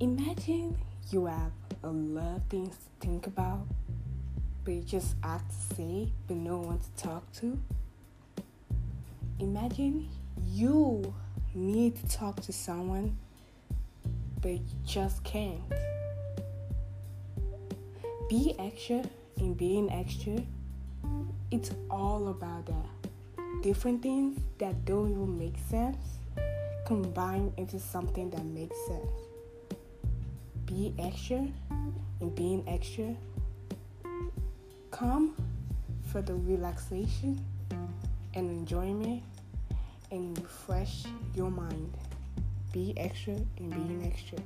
Imagine you have a lot of things to think about, but you just have to say, but no one to talk to. Imagine you need to talk to someone, but you just can't. Be extra in being extra, it's all about that. Different things that don't even make sense combine into something that makes sense. Be extra and being extra. Come for the relaxation and enjoyment and refresh your mind. Be extra and being extra.